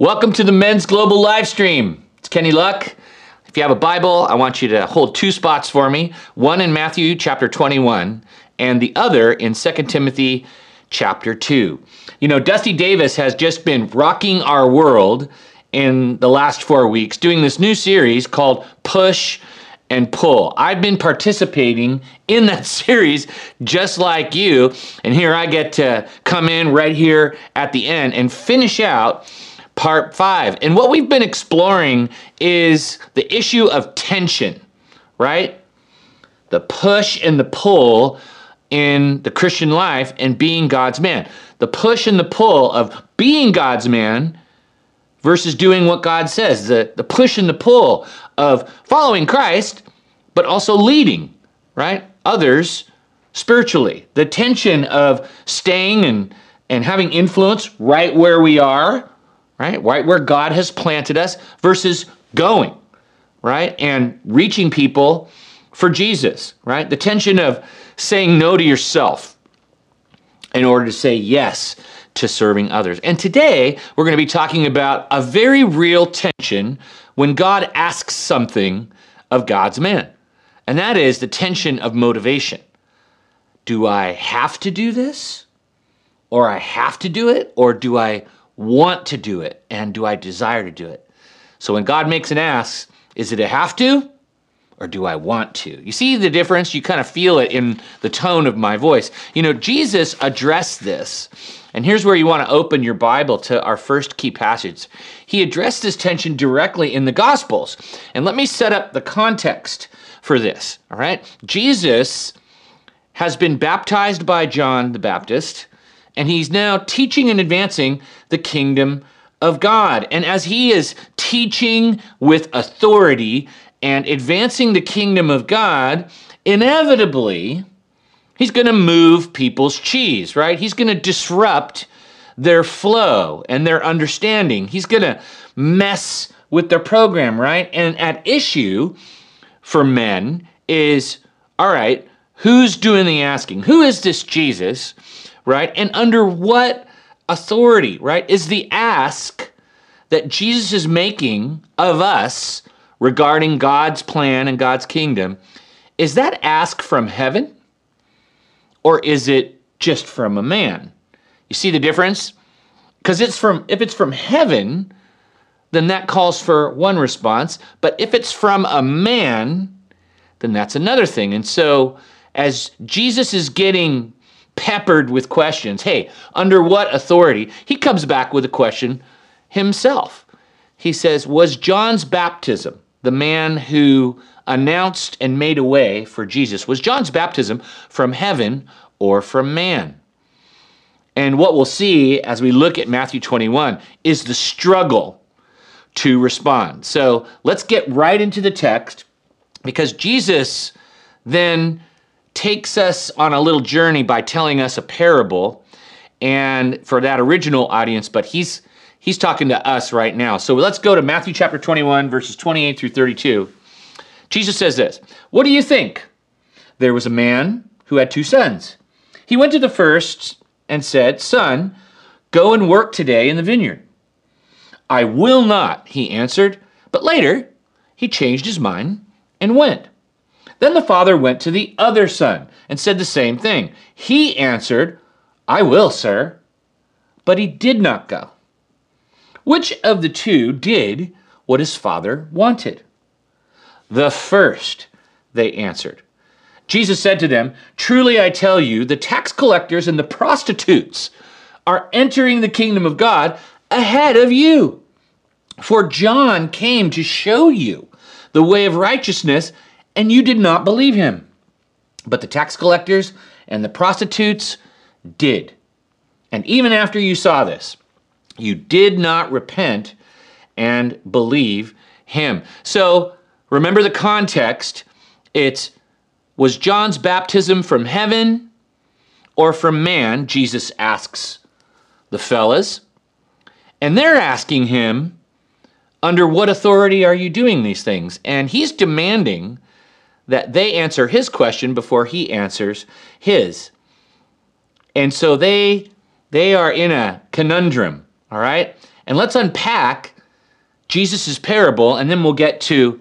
Welcome to the Men's Global live stream. It's Kenny Luck. If you have a Bible, I want you to hold two spots for me one in Matthew chapter 21, and the other in 2 Timothy chapter 2. You know, Dusty Davis has just been rocking our world in the last four weeks doing this new series called Push and pull. I've been participating in that series just like you, and here I get to come in right here at the end and finish out part five. And what we've been exploring is the issue of tension, right? The push and the pull in the Christian life and being God's man. The push and the pull of being God's man versus doing what God says. The, the push and the pull of following Christ, but also leading, right? Others spiritually. The tension of staying and, and having influence right where we are right? Right where God has planted us versus going, right? And reaching people for Jesus, right? The tension of saying no to yourself in order to say yes to serving others. And today we're going to be talking about a very real tension when God asks something of God's man. And that is the tension of motivation. Do I have to do this? Or I have to do it? Or do I want to do it and do I desire to do it? So when God makes an ask, is it a have to or do I want to? You see the difference? You kind of feel it in the tone of my voice. You know, Jesus addressed this. And here's where you want to open your Bible to our first key passage. He addressed this tension directly in the Gospels. And let me set up the context for this. All right? Jesus has been baptized by John the Baptist and he's now teaching and advancing the kingdom of God. And as he is teaching with authority and advancing the kingdom of God, inevitably, he's going to move people's cheese, right? He's going to disrupt their flow and their understanding. He's going to mess with their program, right? And at issue for men is all right, who's doing the asking? Who is this Jesus? Right? And under what authority, right? Is the ask that Jesus is making of us regarding God's plan and God's kingdom, is that ask from heaven? Or is it just from a man? You see the difference? Because it's from if it's from heaven, then that calls for one response. But if it's from a man, then that's another thing. And so as Jesus is getting peppered with questions. Hey, under what authority? He comes back with a question himself. He says, Was John's baptism, the man who announced and made a way for Jesus, was John's baptism from heaven or from man? And what we'll see as we look at Matthew 21 is the struggle to respond. So let's get right into the text because Jesus then takes us on a little journey by telling us a parable and for that original audience but he's he's talking to us right now. So let's go to matthew chapter 21 verses 28 through 32 jesus says this what do you think? There was a man who had two sons. He went to the first and said son go and work today in the vineyard i will not he answered but later he changed his mind and went then the father went to the other son and said the same thing. He answered, I will, sir. But he did not go. Which of the two did what his father wanted? The first, they answered. Jesus said to them, Truly I tell you, the tax collectors and the prostitutes are entering the kingdom of God ahead of you. For John came to show you the way of righteousness and you did not believe him. But the tax collectors and the prostitutes did. And even after you saw this, you did not repent and believe him. So remember the context. It's was John's baptism from heaven or from man? Jesus asks the fellas. And they're asking him, under what authority are you doing these things? And he's demanding that they answer his question before he answers his. And so they they are in a conundrum All right? And let's unpack Jesus' parable and then we'll get to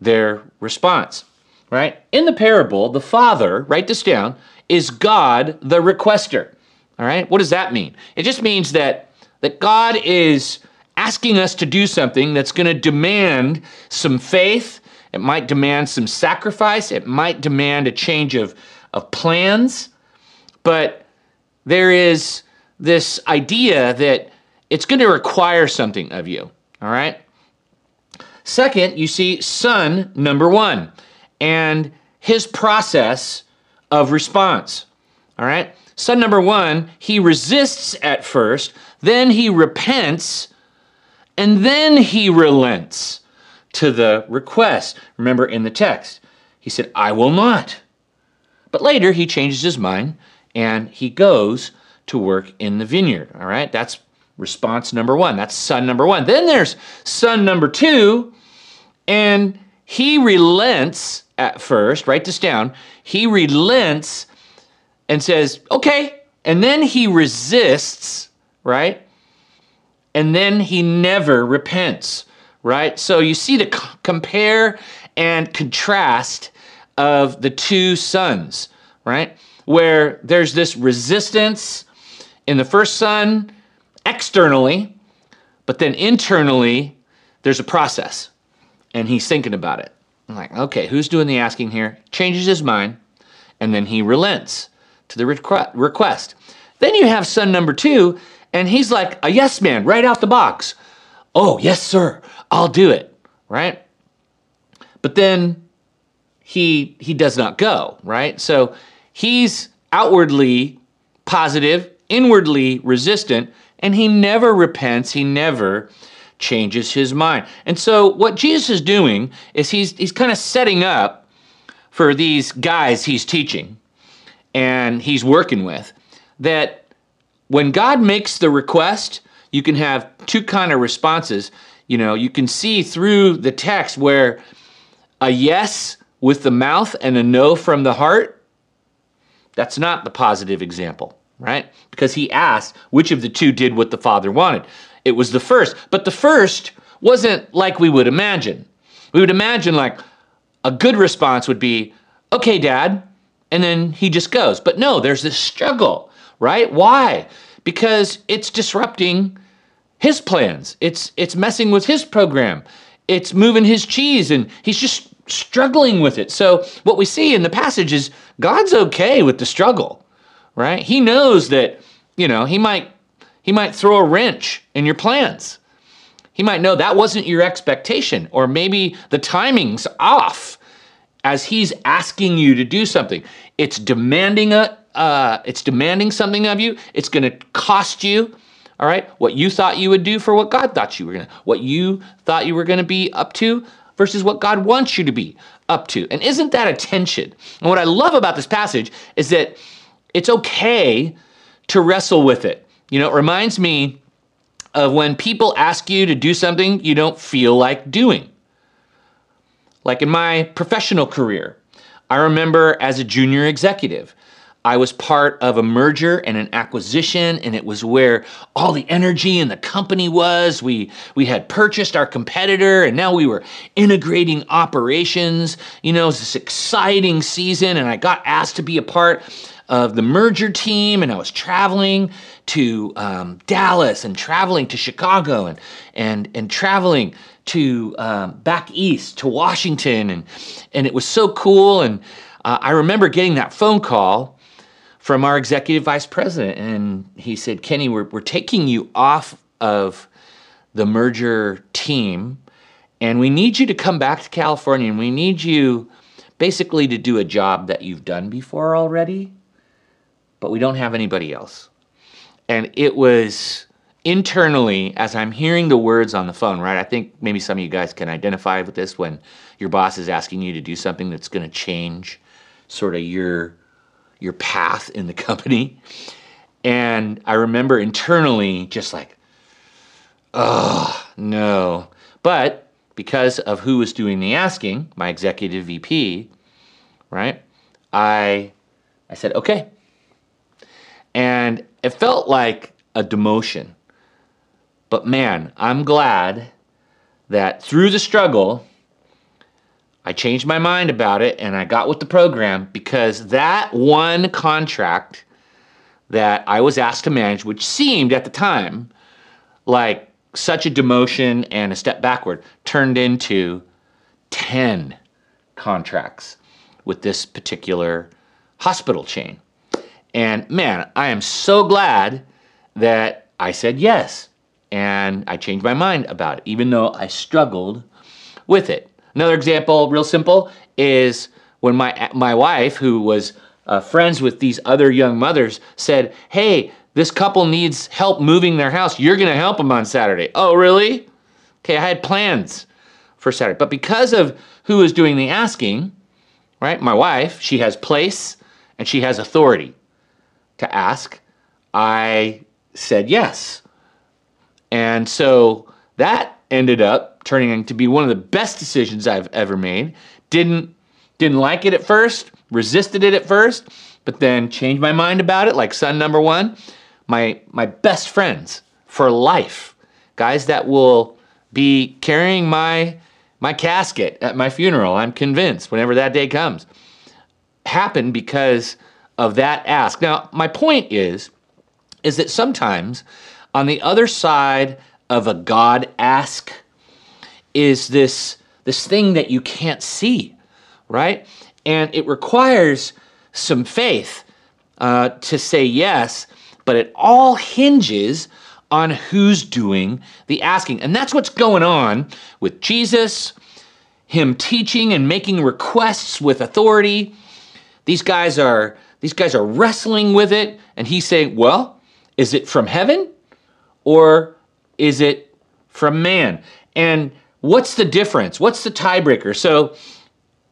their response. Right? In the parable, the father, write this down, is God the requester. All right? What does that mean? It just means that that God is asking us to do something that's going to demand some faith, it might demand some sacrifice, it might demand a change of of plans, but there is this idea that it's going to require something of you. All right? Second, you see son number one and his process of response. All right? Son number one, he resists at first, then he repents, and then he relents to the request. Remember in the text, he said, I will not. But later he changes his mind and he goes to work in the vineyard. All right, that's response number one. That's son number one. Then there's son number two, and he relents at first. Write this down. He relents and says, okay. And then he resists, right? And then he never repents, right? So you see the compare and contrast of the two sons, right? Where there's this resistance in the first son externally, but then internally, there's a process. And he's thinking about it. I'm like, okay, who's doing the asking here? Changes his mind, and then he relents to the request. Then you have son number two, and he's like a yes man right out the box. Oh, yes, sir, I'll do it, right? But then he he does not go, right? So he's outwardly positive, inwardly resistant, and he never repents, he never changes his mind. And so what Jesus is doing is he's he's kind of setting up for these guys he's teaching and he's working with that when God makes the request, you can have two kind of responses. You know, you can see through the text where a yes with the mouth and a no from the heart, that's not the positive example right? Because he asked which of the two did what the father wanted. It was the first, but the first wasn't like we would imagine. We would imagine like a good response would be, okay, dad, and then he just goes. But no, there's this struggle, right? Why? Because it's disrupting his plans. It's it's messing with his program. It's moving his cheese and he's just struggling with it. So what we see in the passage is God's okay with the struggle right? He knows that, you know, he might he might throw a wrench in your plans. He might know that wasn't your expectation or maybe the timing's off as he's asking you to do something. It's demanding a uh, it's demanding something of you. It's going to cost you. All right, what you thought you would do for what God thought you were going to, what you thought you were going to be up to versus what God wants you to be up to. And isn't that a tension? And what I love about this passage is that it's okay to wrestle with it. You know, it reminds me of when people ask you to do something you don't feel like doing. Like in my professional career, I remember as a junior executive, I was part of a merger and an acquisition, and it was where all the energy in the company was. We we had purchased our competitor, and now we were integrating operations. You know, it was this exciting season, and I got asked to be a part of the merger team, and I was traveling to um, Dallas and traveling to Chicago and and and traveling to um, back east to Washington, and and it was so cool. And uh, I remember getting that phone call from our executive vice president, and he said, "Kenny, we're we're taking you off of the merger team." And we need you to come back to California and we need you basically to do a job that you've done before already but we don't have anybody else. And it was internally, as I'm hearing the words on the phone, right? I think maybe some of you guys can identify with this when your boss is asking you to do something that's going to change sort of your your path in the company. And I remember internally just like, oh, no. But because of who was doing the asking, my executive VP, right? I I said, okay, and it felt like a demotion. But man, I'm glad that through the struggle, I changed my mind about it and I got with the program because that one contract that I was asked to manage, which seemed at the time like such a demotion and a step backward, turned into 10 contracts with this particular hospital chain. And man, I am so glad that I said yes. And I changed my mind about it, even though I struggled with it. Another example, real simple, is when my, my wife, who was uh, friends with these other young mothers, said, Hey, this couple needs help moving their house. You're going to help them on Saturday. Oh, really? Okay, I had plans for Saturday. But because of who is doing the asking, right? My wife, she has place and she has authority to ask. I said yes. And so that ended up turning into be one of the best decisions I've ever made. Didn't didn't like it at first, resisted it at first, but then changed my mind about it like son number 1. My my best friends for life. Guys that will be carrying my my casket at my funeral, I'm convinced, whenever that day comes. Happened because of that ask. Now, my point is is that sometimes on the other side of a God ask is this this thing that you can't see, right? And it requires some faith uh, to say yes, but it all hinges on who's doing the asking. And that's what's going on with Jesus, him teaching and making requests with authority. These guys are these guys are wrestling with it and he's saying, "Well, is it from heaven or is it from man?" And what's the difference? What's the tiebreaker? So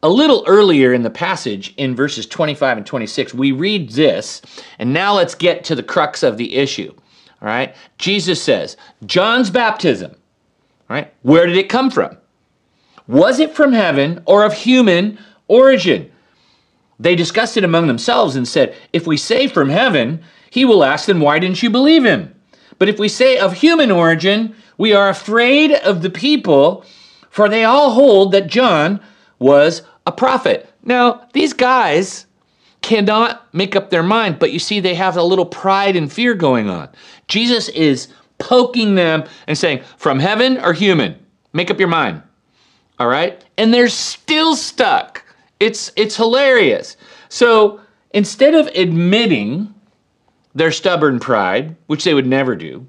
a little earlier in the passage in verses 25 and 26, we read this, and now let's get to the crux of the issue. All right. Jesus says, John's baptism, right? Where did it come from? Was it from heaven or of human origin? They discussed it among themselves and said, If we say from heaven, he will ask, then why didn't you believe him? But if we say of human origin, we are afraid of the people, for they all hold that John was a prophet. Now, these guys cannot make up their mind, but you see, they have a little pride and fear going on. Jesus is poking them and saying, From heaven or human? Make up your mind. All right? And they're still stuck. It's, it's hilarious. So instead of admitting their stubborn pride, which they would never do,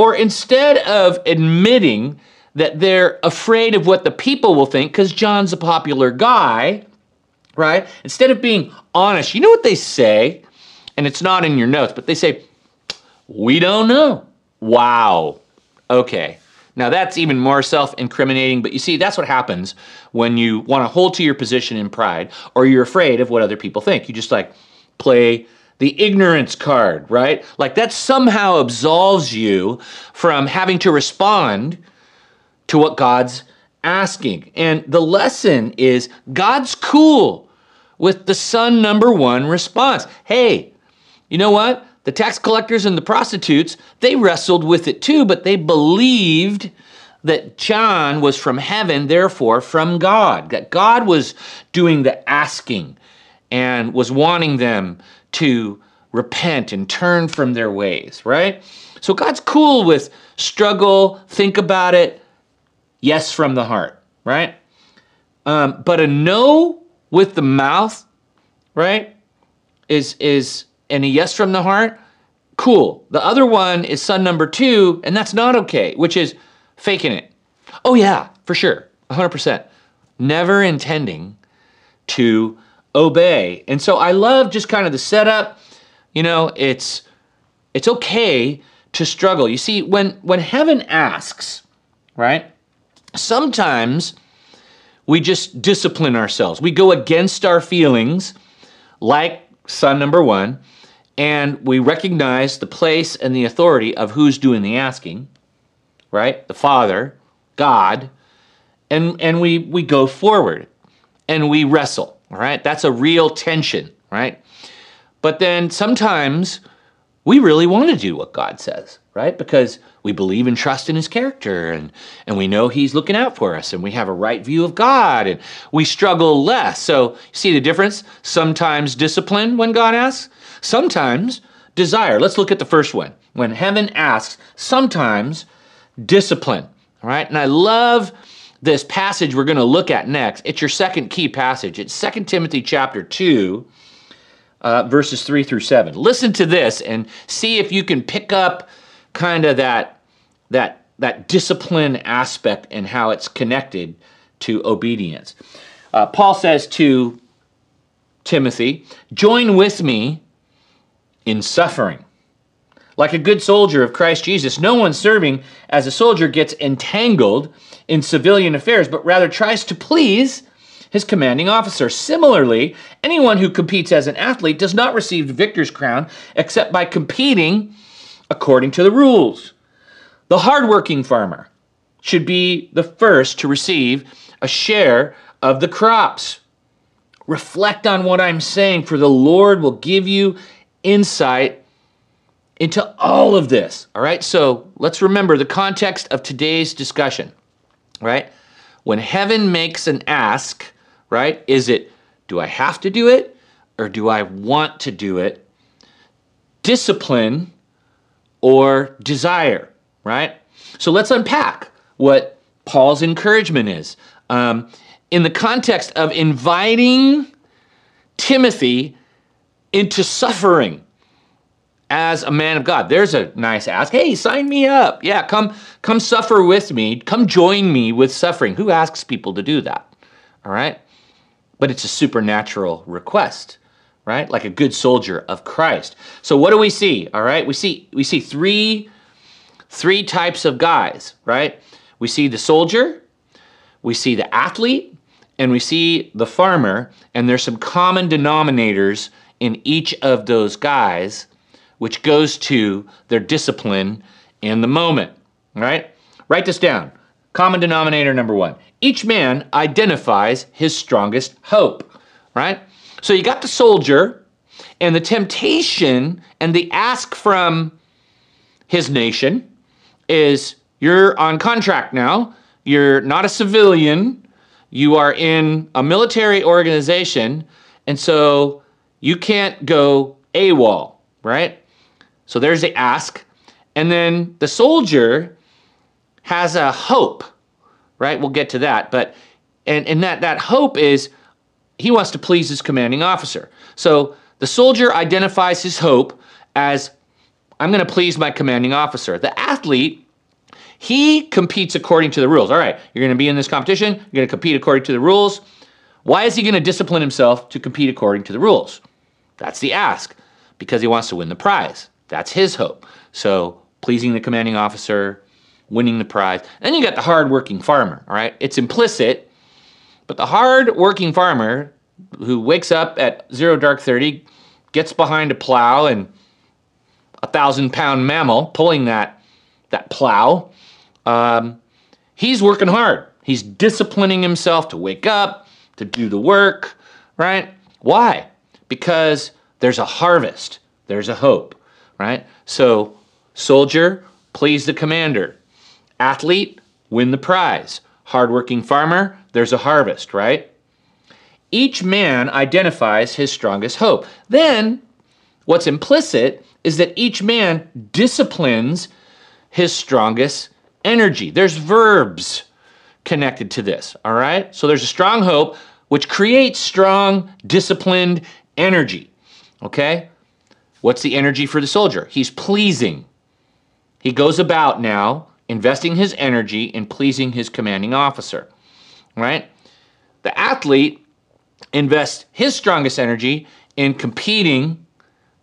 or instead of admitting that they're afraid of what the people will think, because John's a popular guy, right? Instead of being honest, you know what they say? And it's not in your notes, but they say, We don't know. Wow. Okay. Now that's even more self incriminating, but you see, that's what happens when you want to hold to your position in pride or you're afraid of what other people think. You just like play the ignorance card, right? Like that somehow absolves you from having to respond to what God's asking. And the lesson is God's cool with the son number one response. Hey, you know what? The tax collectors and the prostitutes, they wrestled with it too, but they believed that John was from heaven, therefore from God, that God was doing the asking and was wanting them to repent and turn from their ways, right? So God's cool with struggle, think about it, yes from the heart, right? Um, but a no with the mouth, right, is is and a yes from the heart, cool. The other one is son number two, and that's not okay, which is faking it. Oh, yeah, for sure, 100%. Never intending to obey. And so I love just kind of the setup. You know, it's it's okay to struggle. You see, when when heaven asks, right? Sometimes we just discipline ourselves. We go against our feelings, like son number one, and we recognize the place and the authority of who's doing the asking, right? The Father, God, and and we we go forward and we wrestle, all right? That's a real tension, right? But then sometimes we really want to do what God says. right? Because we believe and trust in his character and, and we know he's looking out for us and we have a right view of God and we struggle less. So, see the difference? Sometimes discipline when God asks, sometimes desire. Let's look at the first one. When heaven asks, sometimes discipline. All right. And I love this passage we're going to look at next. It's your second key passage. It's 2 Timothy chapter 2, uh, verses 3 through 7. Listen to this and see if you can pick up kind of that, that, that discipline aspect and how it's connected to obedience. Uh, Paul says to Timothy, Join with me in suffering like a good soldier of Christ Jesus, no one serving as a soldier gets entangled in civilian affairs, but rather tries to please his commanding officer. Similarly, anyone who competes as an athlete does not receive the victor's crown except by competing according to the rules. The hardworking farmer should be the first to receive a share of the crops. Reflect on what I'm saying, for the Lord will give you insight into all of this. All right, so let's remember the context of today's discussion, right? When heaven makes an ask, right, is it do I have to do it or do I want to do it? Discipline or desire, right? So let's unpack what Paul's encouragement is. Um, in the context of inviting Timothy into suffering, as a man of God. There's a nice ask. Hey, sign me up. Yeah, come come suffer with me. Come join me with suffering. Who asks people to do that? All right? But it's a supernatural request, right? Like a good soldier of Christ. So what do we see? All right? We see we see three three types of guys, right? We see the soldier, we see the athlete, and we see the farmer, and there's some common denominators in each of those guys which goes to their discipline in the moment. All right? Write this down. Common denominator number one. Each man identifies his strongest hope, right? So you got the soldier and the temptation and the ask from his nation is you're on contract now. You're not a civilian. You are in a military organization. And so you can't go AWOL, right? So there's the ask. And then the soldier has a hope, right? We'll get to that. But and, and that, that hope is he wants to please his commanding officer. So the soldier identifies his hope as I'm going to please my commanding officer. The athlete, he competes according to the rules. All right, you're going to be in this competition, you're going to compete according to the rules. Why is he going to discipline himself to compete according to the rules? That's the ask, because he wants to win the prize. That's his hope. So pleasing the commanding officer, winning the prize. Then you got the hardworking farmer, all right? It's implicit, but the hardworking farmer who wakes up at zero dark 30, gets behind a plow and a thousand pound mammal pulling that, that plow, um, he's working hard. He's disciplining himself to wake up, to do the work, right? Why? Because there's a harvest, there's a hope right? So, soldier, please the commander. Athlete, win the prize. Hardworking farmer, there's a harvest, right? Each man identifies his strongest hope. Then, what's implicit is that each man disciplines his strongest energy. There's verbs connected to this, all right? So there's a strong hope which creates strong, disciplined energy, okay? What's the energy for the soldier? He's pleasing. He goes about now investing his energy in pleasing his commanding officer, right? The athlete invests his strongest energy in competing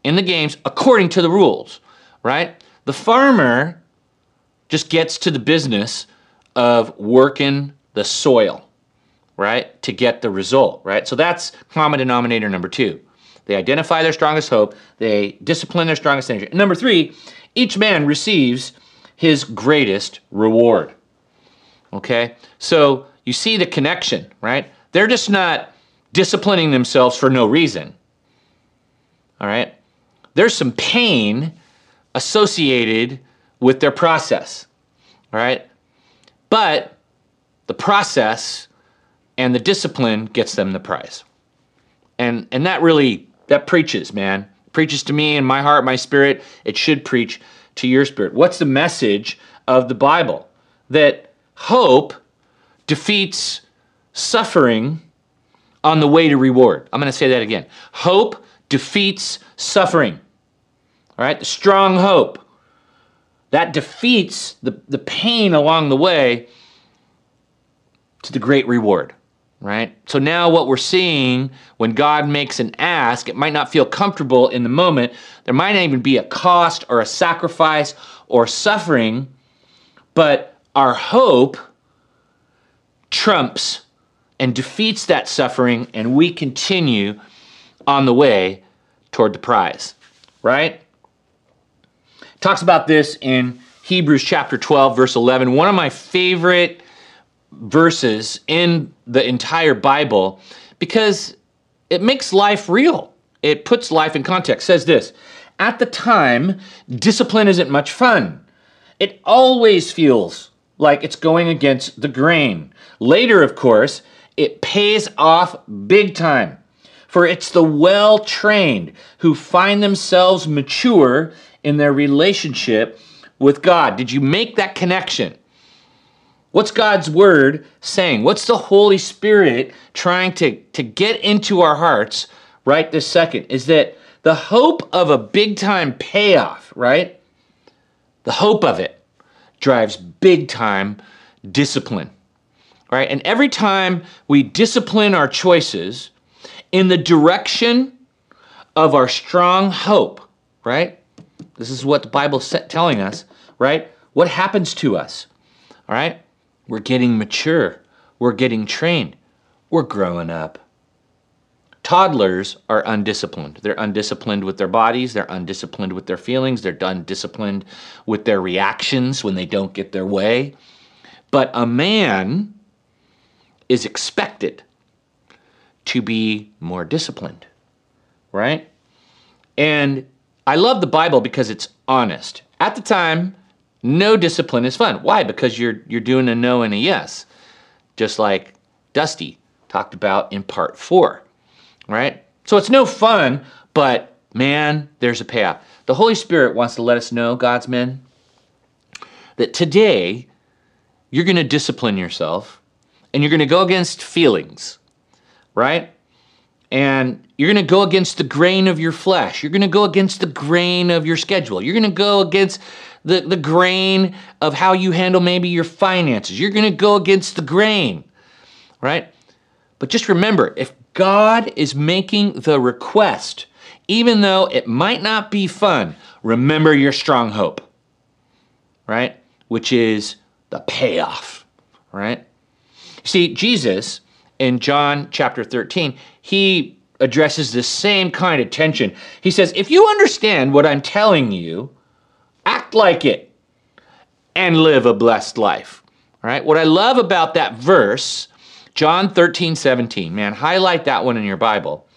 in the games according to the rules, right? The farmer just gets to the business of working the soil, right, to get the result, right? So that's common denominator number two. They identify their strongest hope. They discipline their strongest energy. And number three, each man receives his greatest reward. Okay? So you see the connection, right? They're just not disciplining themselves for no reason. All right? There's some pain associated with their process. All right? But the process and the discipline gets them the prize. And and that really that preaches, man. Preaches to me in my heart, my spirit. It should preach to your spirit. What's the message of the Bible? That hope defeats suffering on the way to reward. I'm going to say that again. Hope defeats suffering. All right? The strong hope that defeats the, the pain along the way to the great reward right? So now what we're seeing when God makes an ask, it might not feel comfortable in the moment. There might not even be a cost or a sacrifice or suffering, but our hope trumps and defeats that suffering, and we continue on the way toward the prize, right? Talks about this in Hebrews chapter 12, verse 11. One of my favorite verses in the entire Bible because it makes life real. It puts life in context. It says this At the time, discipline isn't much fun. It always feels like it's going against the grain. Later, of course, it pays off big time. For it's the well trained who find themselves mature in their relationship with God. Did you make that connection? What's God's word saying? What's the Holy Spirit trying to, to get into our hearts right this second? Is that the hope of a big time payoff, right? The hope of it drives big time discipline, right? And every time we discipline our choices in the direction of our strong hope, right? This is what the Bible's telling us, right? What happens to us, all right? We're getting mature. We're getting trained. We're growing up. Toddlers are undisciplined. They're undisciplined with their bodies, they're undisciplined with their feelings, they're undisciplined with their reactions when they don't get their way. But a man is expected to be more disciplined, right? And I love the Bible because it's honest. At the time, no discipline is fun. Why? Because you're you're doing a no and a yes. Just like Dusty talked about in part 4. Right? So it's no fun, but man, there's a payoff. The Holy Spirit wants to let us know, God's men, that today you're going to discipline yourself and you're going to go against feelings, right? And you're going to go against the grain of your flesh. You're going to go against the grain of your schedule. You're going to go against the, the grain of how you handle maybe your finances. You're going to go against the grain, right? But just remember if God is making the request, even though it might not be fun, remember your strong hope, right? Which is the payoff, right? See, Jesus in John chapter 13, he addresses the same kind of tension. He says, If you understand what I'm telling you, act like it, and live a blessed life. All right? What I love about that verse, John 13, 17, man, highlight that one in your Bible.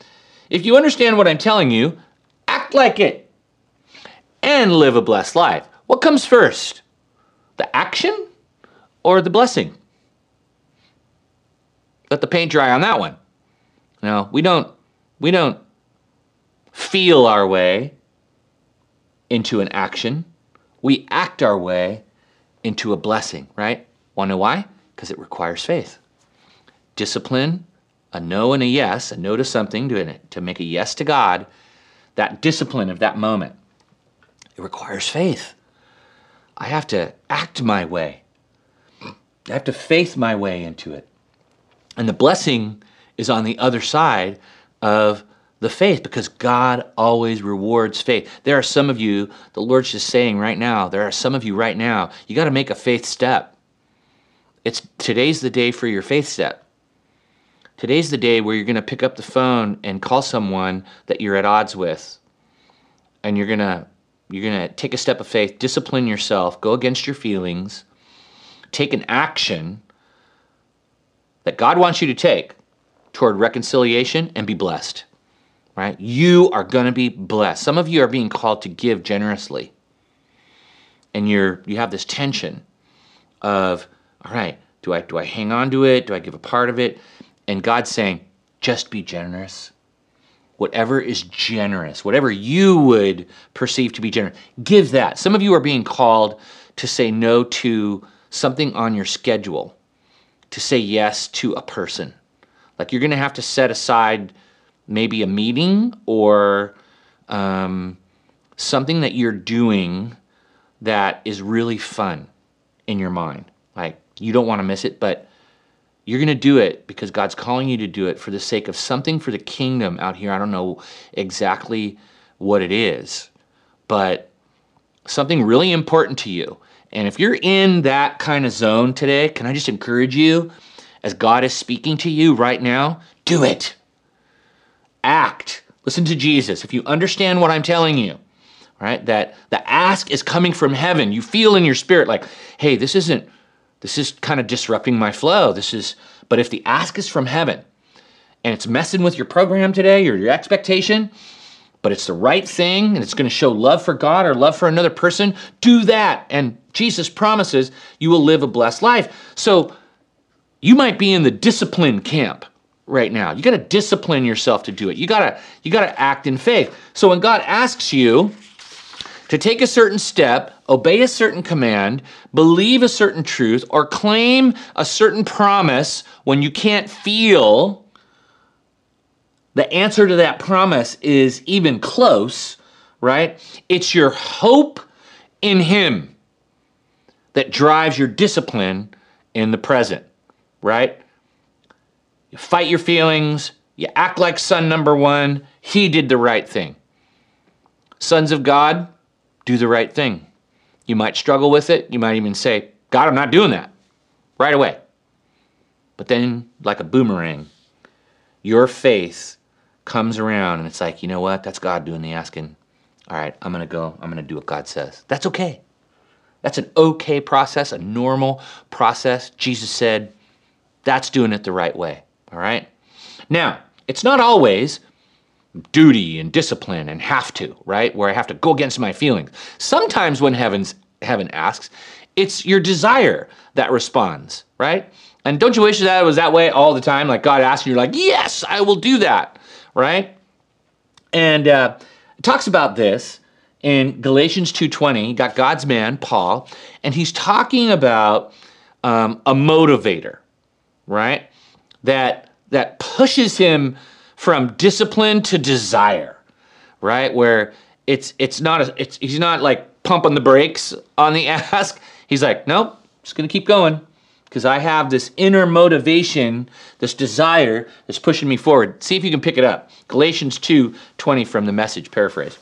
If you understand what I'm telling you, act like it and live a blessed life. What comes first? The action or the blessing? Let the paint dry on that one. No, we don't we don't feel our way into an action we act our way into a blessing, right? Want to know why? Because it requires faith. Discipline, a no and a yes, a no to something, to, to make a yes to God, that discipline of that moment, it requires faith. I have to act my way. I have to faith my way into it. And the blessing is on the other side of the faith because God always rewards faith. There are some of you, the Lord's just saying right now, there are some of you right now, you got to make a faith step. It's today's the day for your faith step. Today's the day where you're going to pick up the phone and call someone that you're at odds with. And you're going to you're going to take a step of faith, discipline yourself, go against your feelings, take an action that God wants you to take toward reconciliation and be blessed right? You are going to be blessed. Some of you are being called to give generously. and you're you have this tension of all right, do I do I hang on to it? Do I give a part of it? And God's saying, just be generous. Whatever is generous, whatever you would perceive to be generous, give that. Some of you are being called to say no to something on your schedule, to say yes to a person. Like you're going to have to set aside maybe a meeting or um, something that you're doing that is really fun in your mind. Like you don't want to miss it, but you're going to do it because God's calling you to do it for the sake of something for the kingdom out here. I don't know exactly what it is, but something really important to you. And if you're in that kind of zone today, can I just encourage you, as God is speaking to you right now, do it. Act. Listen to Jesus. If you understand what I'm telling you, right, that the ask is coming from heaven. You feel in your spirit like, hey, this isn't, this is kind of disrupting my flow. This is, but if the ask is from heaven and it's messing with your program today or your expectation, but it's the right thing and it's going to show love for God or love for another person, do that. And Jesus promises you will live a blessed life. So you might be in the discipline camp right now. You got to discipline yourself to do it. You got to you got to act in faith. So when God asks you to take a certain step, obey a certain command, believe a certain truth, or claim a certain promise when you can't feel the answer to that promise is even close, right? It's your hope in Him that drives your discipline in the present, right? You fight your feelings, you act like son number one, he did the right thing. Sons of God, do the right thing. You might struggle with it. You might even say, God, I'm not doing that right away. But then, like a boomerang, your faith comes around and it's like, you know what? That's God doing the asking. All right, I'm going to go. I'm going to do what God says. That's okay. That's an okay process, a normal process. Jesus said, that's doing it the right way. All right? Now, it's not always duty and discipline and have to, right? Where I have to go against my feelings. Sometimes when heaven's heaven asks, it's your desire that responds, right? And don't you wish that it was that way all the time? Like God asks you, you're like, yes, I will do that, right? And uh, talks about this in Galatians 2.20, got God's man, Paul, and he's talking about um, a motivator, right? That, that pushes him from discipline to desire, right? Where it's it's not a, it's he's not like pumping the brakes on the ask. He's like, nope, just gonna keep going because I have this inner motivation, this desire that's pushing me forward. See if you can pick it up. Galatians 2 20 from the message paraphrase.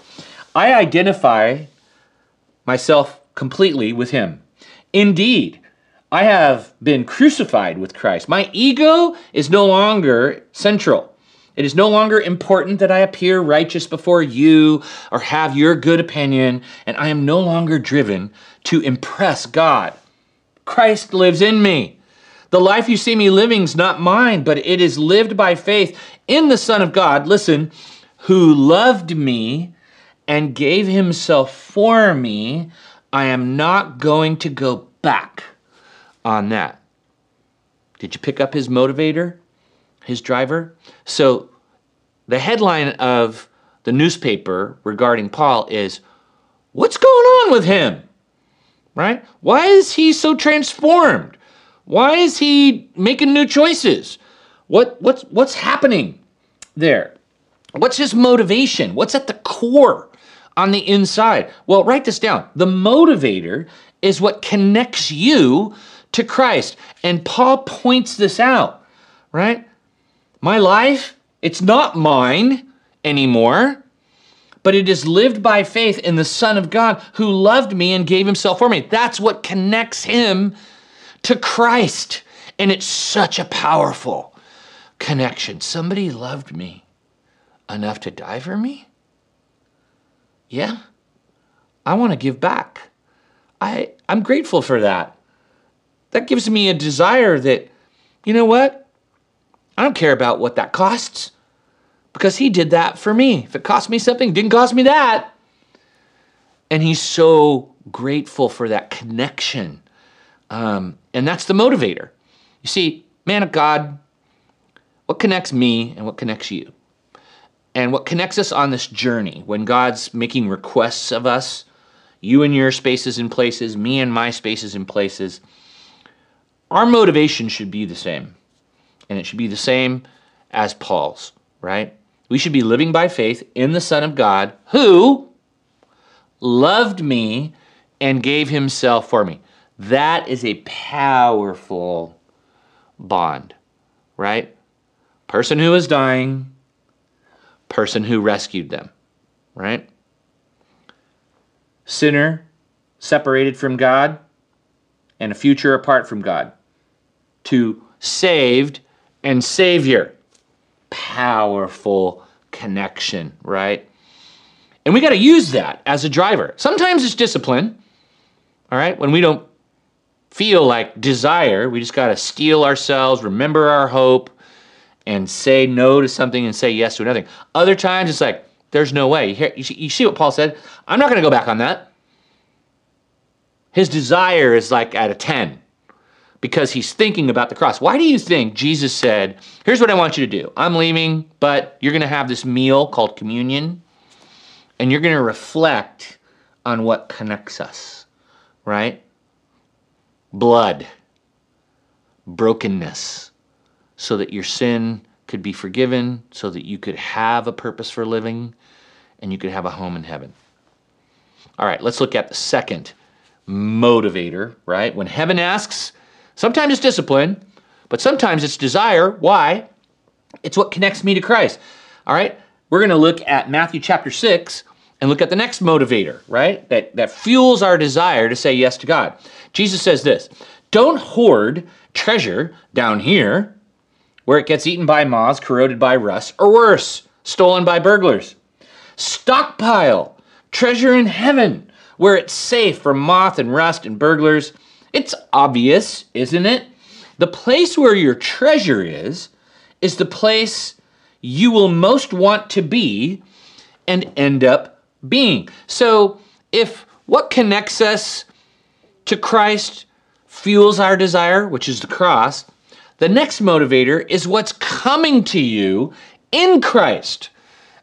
I identify myself completely with him. Indeed, I have been crucified with Christ. My ego is no longer central. It is no longer important that I appear righteous before you or have your good opinion, and I am no longer driven to impress God. Christ lives in me. The life you see me living is not mine, but it is lived by faith in the Son of God, listen, who loved me and gave himself for me. I am not going to go back on that. Did you pick up his motivator? his driver. So the headline of the newspaper regarding Paul is What's going on with him? Right? Why is he so transformed? Why is he making new choices? What what's what's happening there? What's his motivation? What's at the core on the inside? Well, write this down. The motivator is what connects you to Christ. And Paul points this out, right? My life, it's not mine anymore, but it is lived by faith in the Son of God who loved me and gave himself for me. That's what connects him to Christ. And it's such a powerful connection. Somebody loved me enough to die for me? Yeah. I want to give back. I, I'm grateful for that. That gives me a desire that, you know what? I don't care about what that costs because he did that for me. If it cost me something, didn't cost me that. And he's so grateful for that connection. Um, and that's the motivator. You see, man of God, what connects me and what connects you? And what connects us on this journey when God's making requests of us, you and your spaces and places, me and my spaces and places, our motivation should be the same. And it should be the same as Paul's, right? We should be living by faith in the Son of God who loved me and gave himself for me. That is a powerful bond, right? Person who is dying, person who rescued them, right? Sinner separated from God and a future apart from God to saved and Savior. Powerful connection, right? And we got to use that as a driver. Sometimes it's discipline, all right? When we don't feel like desire, we just got to steel ourselves, remember our hope, and say no to something and say yes to another. Other times it's like, there's no way. You, see what Paul said? I'm not going to go back on that. His desire is like at a 10 because he's thinking about the cross. Why do you think Jesus said, Here's what I want you to do. I'm leaving, but you're going to have this meal called communion, and you're going to reflect on what connects us, right? Blood, brokenness, so that your sin could be forgiven, so that you could have a purpose for living, and you could have a home in heaven. All right, let's look at the second motivator, right? When heaven asks, Sometimes it's discipline, but sometimes it's desire. Why? It's what connects me to Christ. All right? We're going to look at Matthew chapter 6 and look at the next motivator, right? That that fuels our desire to say yes to God. Jesus says this, "Don't hoard treasure down here where it gets eaten by moths, corroded by rust, or worse, stolen by burglars. Stockpile treasure in heaven where it's safe from moth and rust and burglars." It's obvious, isn't it? The place where your treasure is, is the place you will most want to be and end up being. So if what connects us to Christ fuels our desire, which is the cross, the next motivator is what's coming to you in Christ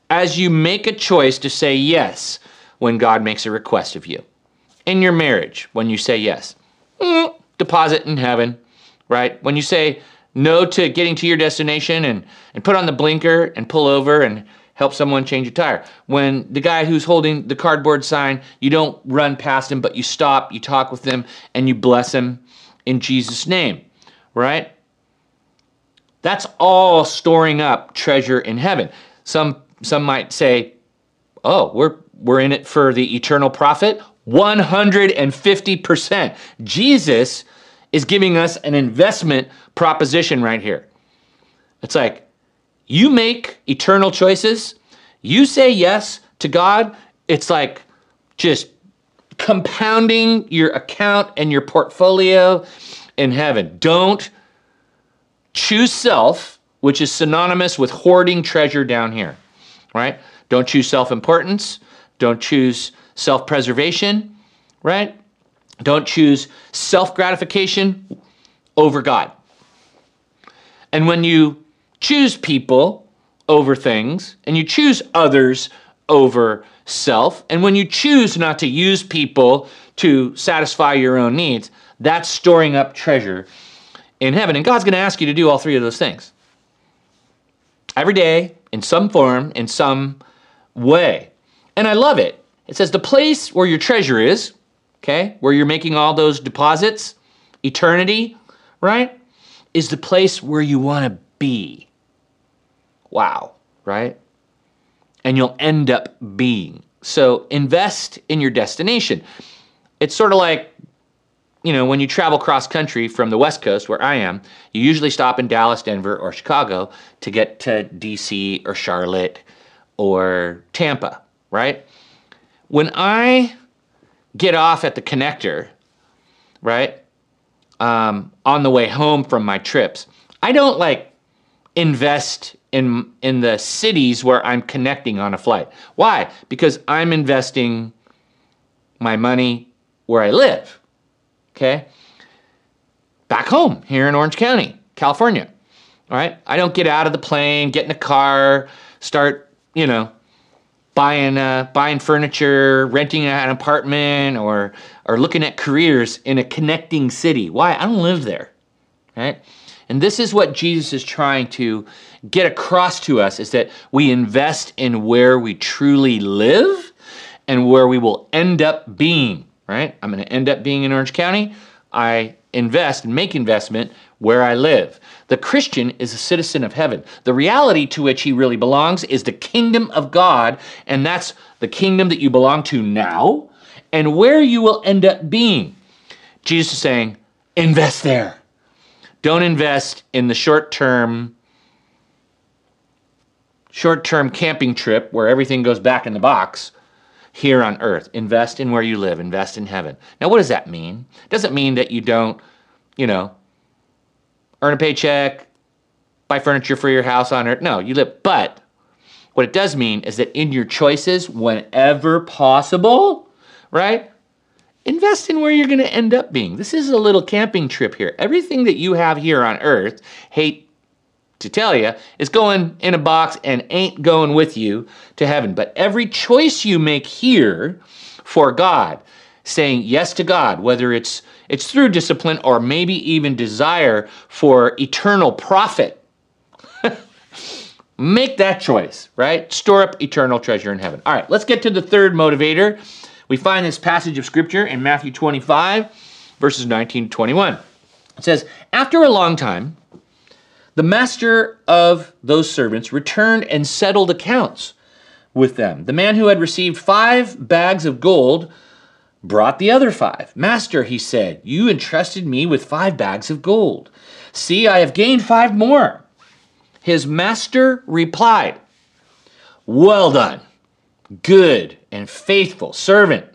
as you make a choice to say yes when God makes a request of you. In your marriage, when you say yes mm, deposit in heaven, right? When you say no to getting to your destination and, and put on the blinker and pull over and help someone change a tire. When the guy who's holding the cardboard sign, you don't run past him, but you stop, you talk with him, and you bless him in Jesus' name, right? That's all storing up treasure in heaven. Some some might say, "Oh, we're we're in it for the eternal profit." 150%. Jesus is giving us an investment proposition right here. It's like you make eternal choices, you say yes to God, it's like just compounding your account and your portfolio in heaven. Don't choose self, which is synonymous with hoarding treasure down here, right? Don't choose self importance. Don't choose self preservation, right? Don't choose self gratification over God. And when you choose people over things, and you choose others over self, and when you choose not to use people to satisfy your own needs, that's storing up treasure in heaven. And God's going to ask you to do all three of those things every day, in some form, in some way. And I love it it says the place where your treasure is, okay, where you're making all those deposits, eternity, right, is the place where you want to be. Wow, right? And you'll end up being. So invest in your destination. It's sort of like, you know, when you travel cross country from the West Coast, where I am, you usually stop in Dallas, Denver, or Chicago to get to DC or Charlotte or Tampa, right? When I get off at the connector, right, um, on the way home from my trips, I don't like invest in in the cities where I'm connecting on a flight. Why? Because I'm investing my money where I live. Okay? Back home here in Orange County, California. All right? I don't get out of the plane, get in a car, start, you know, buying uh, buying furniture, renting an apartment, or or looking at careers in a connecting city. Why? I don't live there, right? And this is what Jesus is trying to get across to us: is that we invest in where we truly live and where we will end up being. Right? I'm going to end up being in Orange County. I invest and make investment where I live. The Christian is a citizen of heaven. The reality to which he really belongs is the kingdom of God, and that's the kingdom that you belong to now and where you will end up being. Jesus is saying, invest there. Don't invest in the short term short term camping trip where everything goes back in the box here on earth. Invest in where you live, invest in heaven. Now, what does that mean? Doesn't mean that you don't, you know, earn a paycheck, buy furniture for your house on earth. No, you live. But what it does mean is that in your choices, whenever possible, right? Invest in where you're going to end up being. This is a little camping trip here. Everything that you have here on earth, hate to tell you, is going in a box and ain't going with you to heaven. But every choice you make here for God, saying yes to God, whether it's it's through discipline or maybe even desire for eternal profit. Make that choice, right? Store up eternal treasure in heaven. All right, let's get to the third motivator. We find this passage of scripture in Matthew 25, verses 19 to 21. It says, After a long time, the master of those servants returned and settled accounts with them. The man who had received five bags of gold brought the other five. Master, he said, you entrusted me with five bags of gold. See, I have gained five more. His master replied, Well done, good and faithful servant.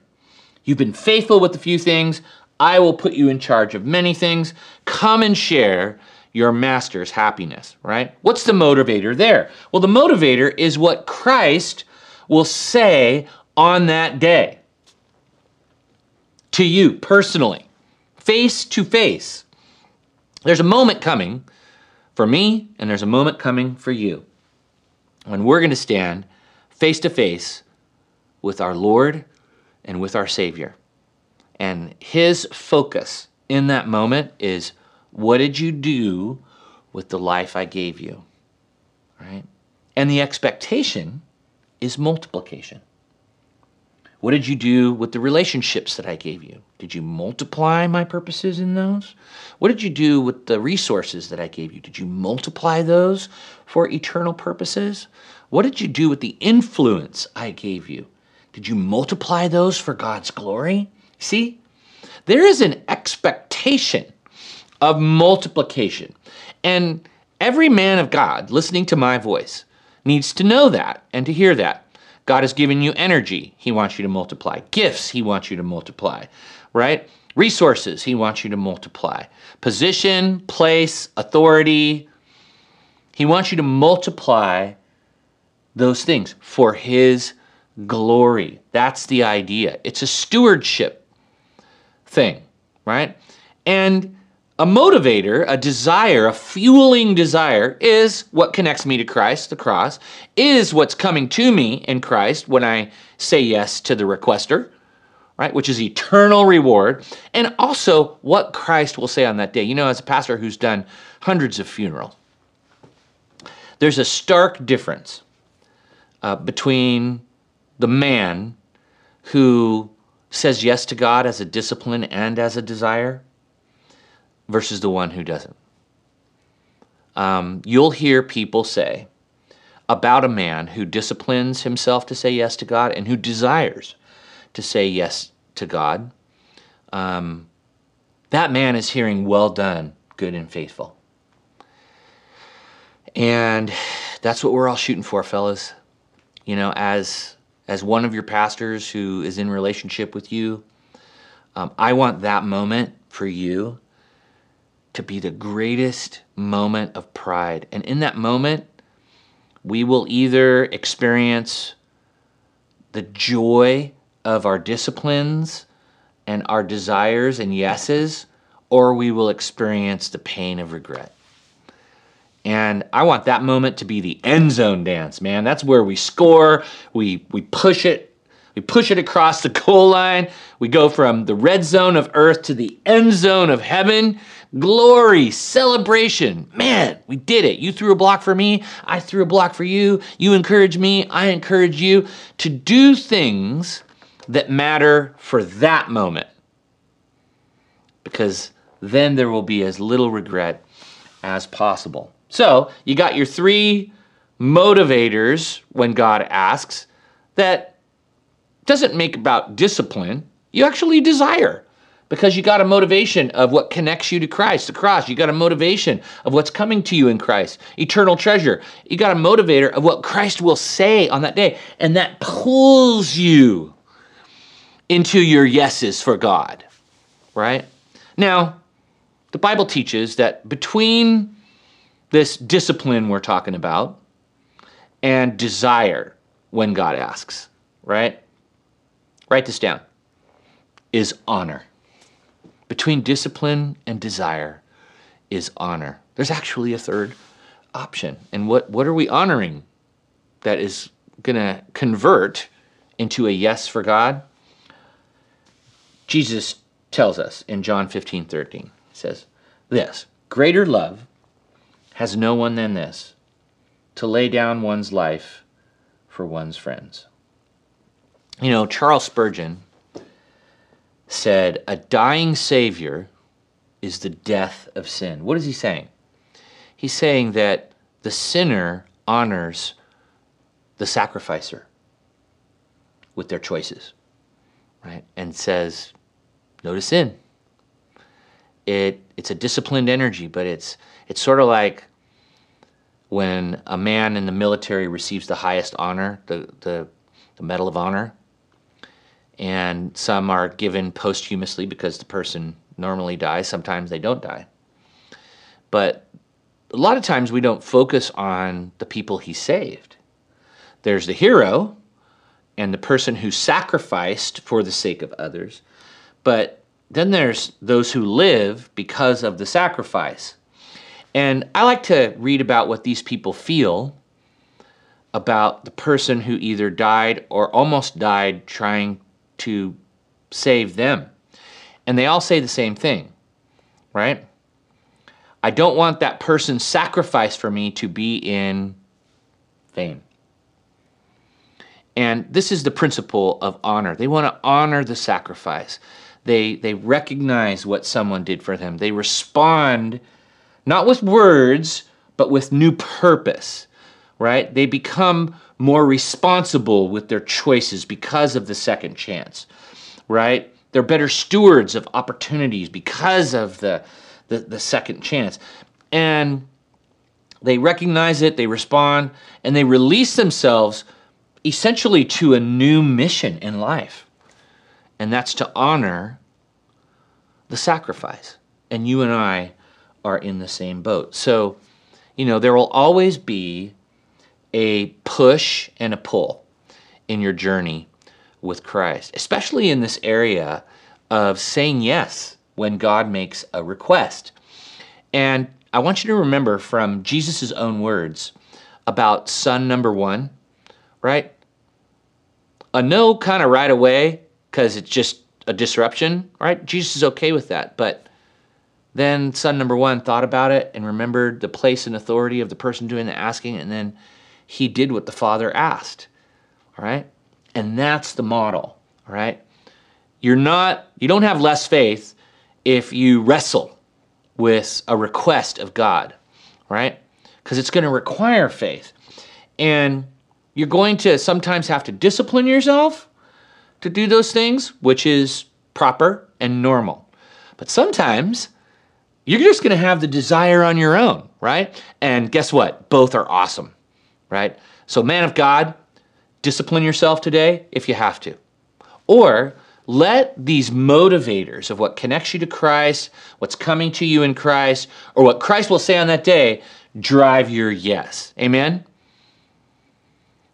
You've been faithful with a few things. I will put you in charge of many things. Come and share your master's happiness, right? What's the motivator there? Well, the motivator is what Christ will say on that day to you personally, face to face. There's a moment coming for me, and there's a moment coming for you when we're going to stand face to face with our Lord and with our Savior. And his focus in that moment is what did you do with the life I gave you? Right? And the expectation is multiplication. What did you do with the relationships that I gave you? Did you multiply my purposes in those? What did you do with the resources that I gave you? Did you multiply those for eternal purposes? What did you do with the influence I gave you? Did you multiply those for God's glory? See, there is an expectation of multiplication. And every man of God listening to my voice needs to know that and to hear that. God has given you energy, He wants you to multiply. Gifts, He wants you to multiply, right? Resources, He wants you to multiply. Position, place, authority, He wants you to multiply those things for His glory. That's the idea. It's a stewardship thing, right? And a motivator, a desire, a fueling desire is what connects me to Christ, the cross, is what's coming to me in Christ when I say yes to the requester, right? Which is eternal reward. And also what Christ will say on that day. You know, as a pastor who's done hundreds of funerals, there's a stark difference uh, between the man who says yes to God as a discipline and as a desire versus the one who doesn't. Um, you'll hear people say about a man who disciplines himself to say yes to God and who desires to say yes to God. Um, that man is hearing, Well done, good and faithful. And that's what we're all shooting for, fellas. You know, as as one of your pastors who is in relationship with you, um, I want that moment for you to be the greatest moment of pride. And in that moment, we will either experience the joy of our disciplines and our desires and yeses, or we will experience the pain of regret. And I want that moment to be the end zone dance, man. That's where we score, we we push it, we push it across the goal line. We go from the red zone of earth to the end zone of heaven. Glory, celebration. Man, we did it. You threw a block for me, I threw a block for you. You encourage me, I encourage you to do things that matter for that moment. Because then there will be as little regret as possible. So you got your three motivators when God asks that doesn't make about discipline. You actually desire because you got a motivation of what connects you to Christ, the cross. You got a motivation of what's coming to you in Christ, eternal treasure. You got a motivator of what Christ will say on that day, and that pulls you into your yeses for God, right? Now, the Bible teaches that between this discipline we're talking about and desire when God asks, right? Write this down. Is honor. Between discipline and desire is honor. There's actually a third option. And what, what are we honoring that is going to convert into a yes for God? Jesus tells us in John 15 13. He says, This greater love has no one than this to lay down one's life for one's friends. You know, Charles Spurgeon said, A dying Savior is the death of sin. What is he saying? He's saying that the sinner honors the sacrificer with their choices, right? And says, no to sin. It, it's a disciplined energy, but it's, it's sort of like when a man in the military receives the highest honor, the, the, the Medal of Honor, and some are given posthumously because the person normally dies. Sometimes they don't die. But a lot of times we don't focus on the people he saved. There's the hero and the person who sacrificed for the sake of others. But then there's those who live because of the sacrifice. And I like to read about what these people feel about the person who either died or almost died trying to save them. And they all say the same thing, right? I don't want that person's sacrifice for me to be in vain. And this is the principle of honor. They want to honor the sacrifice. They, they recognize what someone did for them. They respond not with words, but with new purpose, right? They become more responsible with their choices because of the second chance, right? They're better stewards of opportunities because of the, the, the second chance. And they recognize it, they respond, and they release themselves essentially to a new mission in life. And that's to honor the sacrifice. And you and I are in the same boat. So, you know, there will always be a push and a pull in your journey with Christ, especially in this area of saying yes when God makes a request. And I want you to remember from Jesus' own words about son number one, right? A no kind of right away because it's just a disruption, right? Jesus is okay with that. But then son number one thought about it and remembered the place and authority of the person doing the asking, and then he did what the father asked. All right? And that's the model. All right? You're not, you don't have less faith if you wrestle with a request of God, right? Because it's going to require faith. And you're going to sometimes have to discipline yourself to do those things, which is proper and normal. But sometimes you're just going to have the desire on your own, right? And guess what? Both are awesome, right? So, man of God, discipline yourself today if you have to. Or let these motivators of what connects you to Christ, what's coming to you in Christ, or what Christ will say on that day drive your yes. Amen?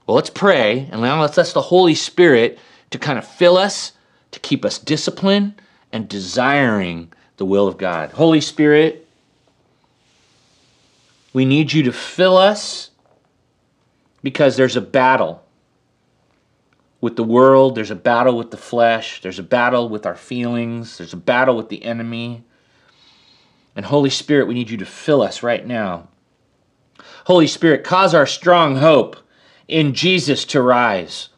Well, let's pray and now let's ask the Holy Spirit to kind of fill us to keep us disciplined and desiring the will of God. Holy Spirit, we need you to fill us because there's a battle with the world, there's a battle with the flesh, there's a battle with our feelings, there's a battle with the enemy. And Holy Spirit, we need you to fill us right now. Holy Spirit, cause our strong hope in Jesus to rise.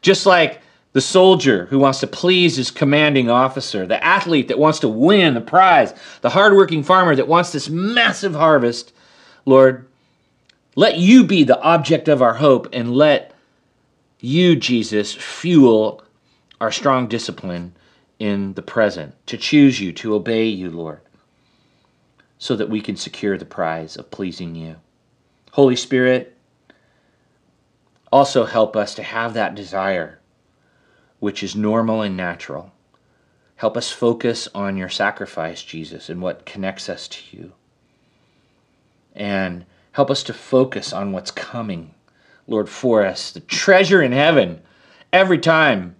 Just like the soldier who wants to please his commanding officer, the athlete that wants to win the prize, the hardworking farmer that wants this massive harvest, Lord, let you be the object of our hope and let you, Jesus, fuel our strong discipline in the present, to choose you, to obey you, Lord, so that we can secure the prize of pleasing you. Holy Spirit, also help us to have that desire which is normal and natural. Help us focus on your sacrifice, Jesus, and what connects us to you. And help us to focus on what's coming, Lord, for us, the treasure in heaven. Every time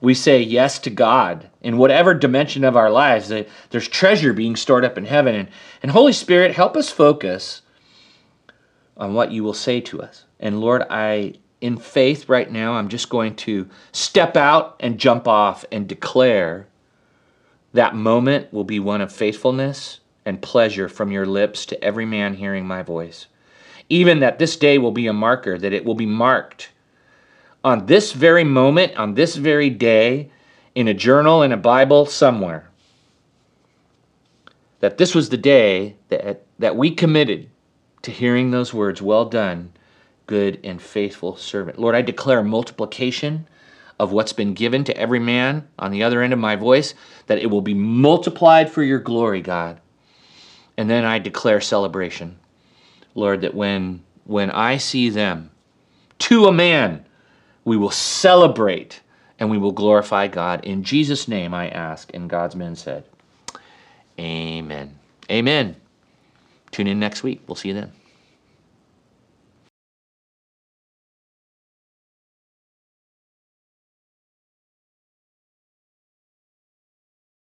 we say yes to God in whatever dimension of our lives, there's treasure being stored up in heaven. And, and Holy Spirit, help us focus on what you will say to us. And Lord, I in faith right now, I'm just going to step out and jump off and declare that moment will be one of faithfulness and pleasure from your lips to every man hearing my voice. Even that this day will be a marker, that it will be marked on this very moment, on this very day, in a journal, in a Bible, somewhere. That this was the day that, that we committed to hearing those words, Well done good and faithful servant. Lord, I declare multiplication of what's been given to every man on the other end of my voice, that it will be multiplied for your glory, God. And then I declare celebration. Lord, that when when I see them to a man, we will celebrate and we will glorify God. In Jesus' name I ask, and God's men said, Amen. Amen. Tune in next week. We'll see you then.